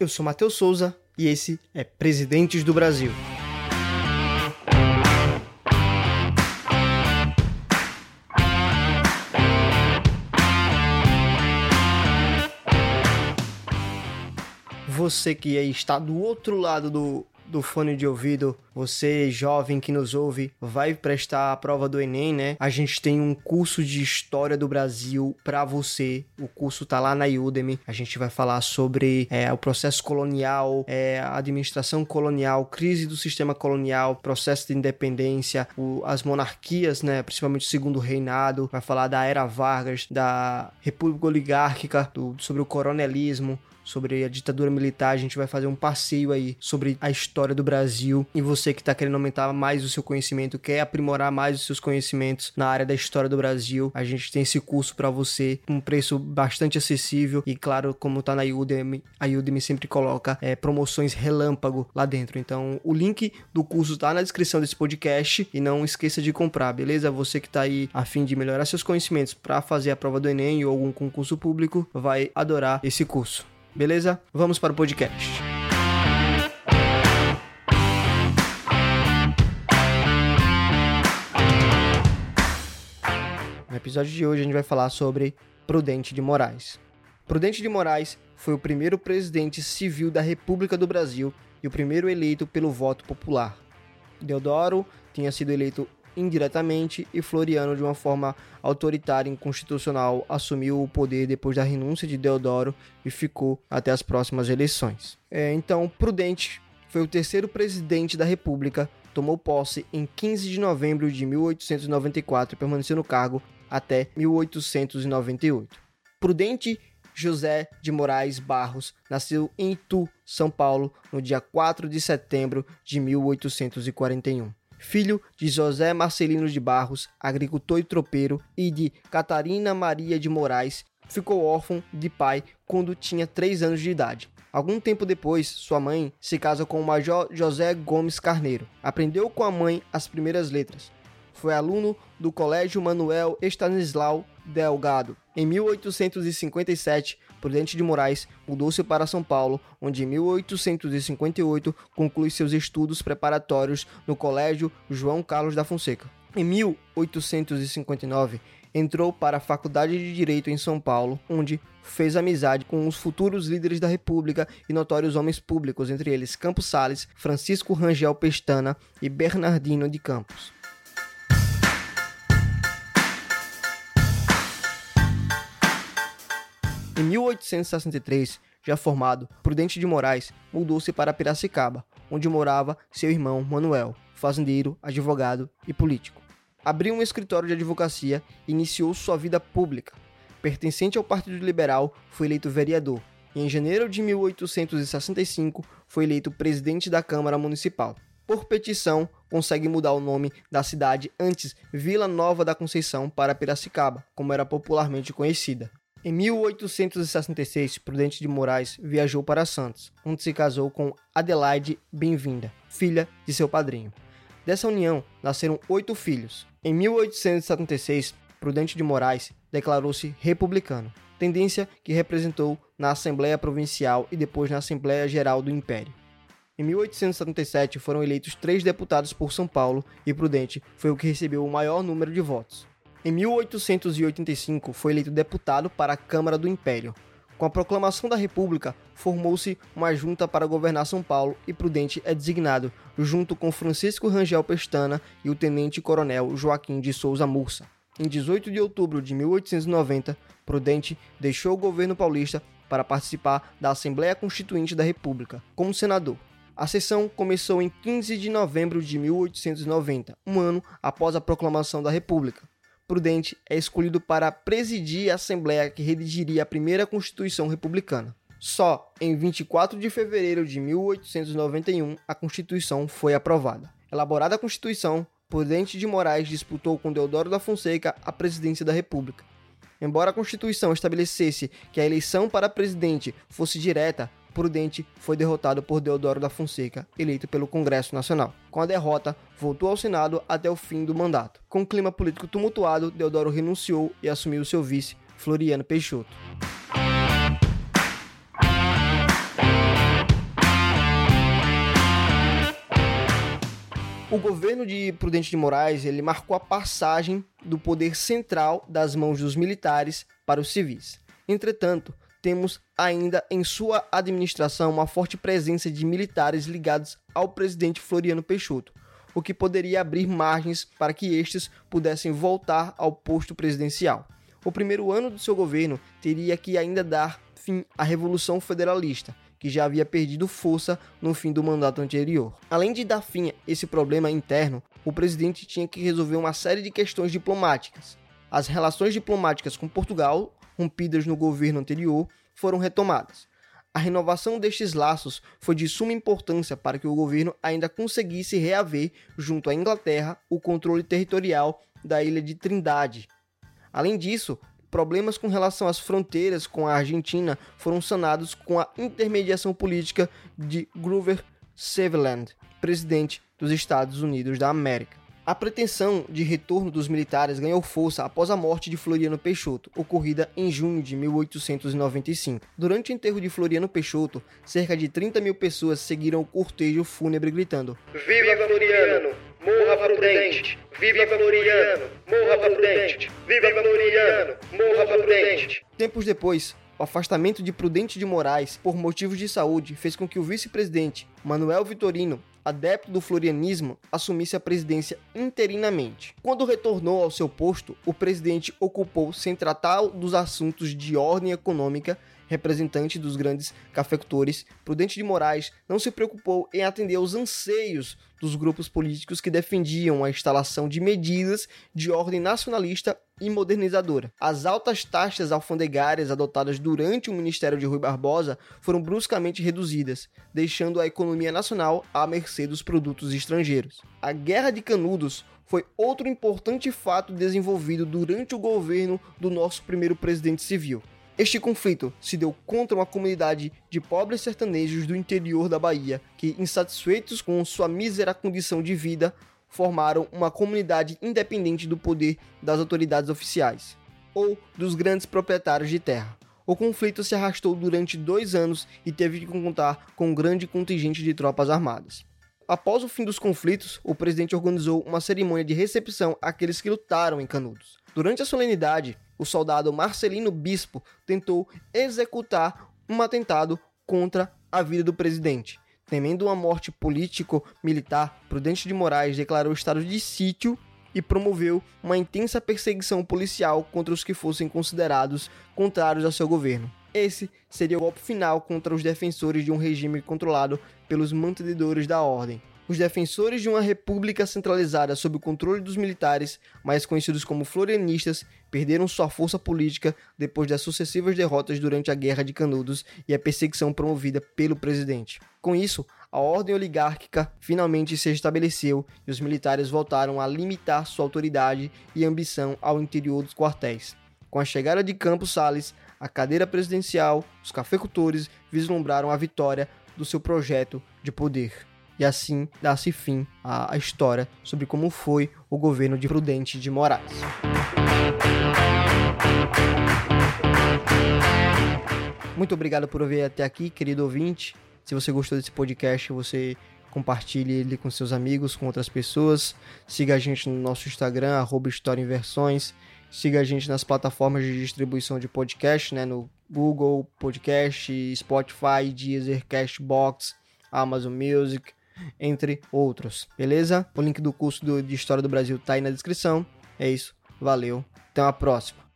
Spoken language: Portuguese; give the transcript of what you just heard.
Eu sou Matheus Souza e esse é Presidentes do Brasil. Você que está do outro lado do do fone de ouvido, você jovem que nos ouve, vai prestar a prova do Enem, né? A gente tem um curso de História do Brasil para você. O curso tá lá na Udemy. A gente vai falar sobre é, o processo colonial, é, a administração colonial, crise do sistema colonial, processo de independência, o, as monarquias, né? Principalmente o segundo reinado. Vai falar da era Vargas, da República Oligárquica, do, sobre o coronelismo, sobre a ditadura militar. A gente vai fazer um passeio aí sobre a história do Brasil. E você que está querendo aumentar mais o seu conhecimento, quer aprimorar mais os seus conhecimentos na área da história do Brasil, a gente tem esse curso para você um preço bastante acessível. E claro, como tá na Udemy, a Udemy sempre coloca é, promoções relâmpago lá dentro. Então, o link do curso tá na descrição desse podcast e não esqueça de comprar, beleza? Você que tá aí a fim de melhorar seus conhecimentos para fazer a prova do Enem ou algum concurso público, vai adorar esse curso. Beleza? Vamos para o podcast. No episódio de hoje a gente vai falar sobre Prudente de Moraes. Prudente de Moraes foi o primeiro presidente civil da República do Brasil e o primeiro eleito pelo voto popular. Deodoro tinha sido eleito indiretamente e Floriano, de uma forma autoritária e inconstitucional, assumiu o poder depois da renúncia de Deodoro e ficou até as próximas eleições. É, então, Prudente foi o terceiro presidente da República, tomou posse em 15 de novembro de 1894 e permaneceu no cargo até 1898. Prudente José de Moraes Barros nasceu em Itu, São Paulo, no dia 4 de setembro de 1841 filho de José Marcelino de Barros, agricultor e tropeiro, e de Catarina Maria de Moraes, ficou órfão de pai quando tinha 3 anos de idade. Algum tempo depois, sua mãe se casa com o Major José Gomes Carneiro. Aprendeu com a mãe as primeiras letras. Foi aluno do Colégio Manuel Estanislau Delgado. Em 1857, Prudente de Moraes mudou-se para São Paulo, onde em 1858 conclui seus estudos preparatórios no Colégio João Carlos da Fonseca. Em 1859, entrou para a Faculdade de Direito em São Paulo, onde fez amizade com os futuros líderes da República e notórios homens públicos, entre eles Campos Sales, Francisco Rangel Pestana e Bernardino de Campos. Em 1863, já formado, Prudente de Moraes mudou-se para Piracicaba, onde morava seu irmão Manuel, fazendeiro, advogado e político. Abriu um escritório de advocacia e iniciou sua vida pública. Pertencente ao Partido Liberal, foi eleito vereador e em janeiro de 1865 foi eleito presidente da Câmara Municipal. Por petição, consegue mudar o nome da cidade antes Vila Nova da Conceição para Piracicaba, como era popularmente conhecida. Em 1866, Prudente de Moraes viajou para Santos, onde se casou com Adelaide Bem-vinda, filha de seu padrinho. Dessa união nasceram oito filhos. Em 1876, Prudente de Moraes declarou-se republicano, tendência que representou na Assembleia Provincial e depois na Assembleia Geral do Império. Em 1877 foram eleitos três deputados por São Paulo e Prudente foi o que recebeu o maior número de votos. Em 1885, foi eleito deputado para a Câmara do Império. Com a proclamação da República, formou-se uma junta para governar São Paulo e Prudente é designado, junto com Francisco Rangel Pestana e o tenente-coronel Joaquim de Souza Mursa. Em 18 de outubro de 1890, Prudente deixou o governo paulista para participar da Assembleia Constituinte da República, como senador. A sessão começou em 15 de novembro de 1890, um ano após a proclamação da República. Prudente é escolhido para presidir a Assembleia que redigiria a primeira Constituição Republicana. Só em 24 de fevereiro de 1891 a Constituição foi aprovada. Elaborada a Constituição, Prudente de Moraes disputou com Deodoro da Fonseca a presidência da República. Embora a Constituição estabelecesse que a eleição para presidente fosse direta, Prudente foi derrotado por Deodoro da Fonseca, eleito pelo Congresso Nacional. Com a derrota, voltou ao Senado até o fim do mandato. Com o clima político tumultuado, Deodoro renunciou e assumiu seu vice, Floriano Peixoto. O governo de Prudente de Moraes ele marcou a passagem do poder central das mãos dos militares para os civis. Entretanto, temos ainda em sua administração uma forte presença de militares ligados ao presidente Floriano Peixoto, o que poderia abrir margens para que estes pudessem voltar ao posto presidencial. O primeiro ano do seu governo teria que ainda dar fim à Revolução Federalista, que já havia perdido força no fim do mandato anterior. Além de dar fim a esse problema interno, o presidente tinha que resolver uma série de questões diplomáticas. As relações diplomáticas com Portugal, rompidas no governo anterior, foram retomadas. A renovação destes laços foi de suma importância para que o governo ainda conseguisse reaver, junto à Inglaterra, o controle territorial da ilha de Trindade. Além disso, problemas com relação às fronteiras com a Argentina foram sanados com a intermediação política de Grover Cleveland, presidente dos Estados Unidos da América. A pretensão de retorno dos militares ganhou força após a morte de Floriano Peixoto, ocorrida em junho de 1895. Durante o enterro de Floriano Peixoto, cerca de 30 mil pessoas seguiram o cortejo fúnebre gritando: Viva Floriano! Morra Prudente! Viva Floriano! Morra Prudente! Viva Floriano! Morra Prudente! Tempos depois, o afastamento de Prudente de Moraes por motivos de saúde fez com que o vice-presidente Manuel Vitorino adepto do florianismo, assumisse a presidência interinamente. Quando retornou ao seu posto, o presidente ocupou sem tratar dos assuntos de ordem econômica representante dos grandes cafeicultores, Prudente de Moraes não se preocupou em atender aos anseios dos grupos políticos que defendiam a instalação de medidas de ordem nacionalista e modernizadora. As altas taxas alfandegárias adotadas durante o ministério de Rui Barbosa foram bruscamente reduzidas, deixando a economia nacional à mercê dos produtos estrangeiros. A Guerra de Canudos foi outro importante fato desenvolvido durante o governo do nosso primeiro presidente civil. Este conflito se deu contra uma comunidade de pobres sertanejos do interior da Bahia que, insatisfeitos com sua mísera condição de vida, formaram uma comunidade independente do poder das autoridades oficiais ou dos grandes proprietários de terra. O conflito se arrastou durante dois anos e teve que contar com um grande contingente de tropas armadas. Após o fim dos conflitos, o presidente organizou uma cerimônia de recepção àqueles que lutaram em Canudos. Durante a solenidade, o soldado Marcelino Bispo tentou executar um atentado contra a vida do presidente. Temendo uma morte político-militar, Prudente de Moraes declarou estado de sítio e promoveu uma intensa perseguição policial contra os que fossem considerados contrários ao seu governo. Esse seria o golpe final contra os defensores de um regime controlado pelos mantenedores da ordem, os defensores de uma república centralizada sob o controle dos militares, mais conhecidos como florianistas, perderam sua força política depois das sucessivas derrotas durante a Guerra de Canudos e a perseguição promovida pelo presidente. Com isso, a ordem oligárquica finalmente se estabeleceu e os militares voltaram a limitar sua autoridade e ambição ao interior dos quartéis. Com a chegada de Campos Sales, a cadeira presidencial, os cafeicultores vislumbraram a vitória do seu projeto de poder e assim dá-se fim à história sobre como foi o governo de Prudente de Moraes. Muito obrigado por ouvir até aqui, querido ouvinte. Se você gostou desse podcast, você compartilhe ele com seus amigos, com outras pessoas. Siga a gente no nosso Instagram, arroba História em Versões. Siga a gente nas plataformas de distribuição de podcast, né? No Google Podcast, Spotify, Deezer, Cashbox, Amazon Music, entre outros, beleza? O link do curso do, de História do Brasil tá aí na descrição. É isso, valeu, até a próxima.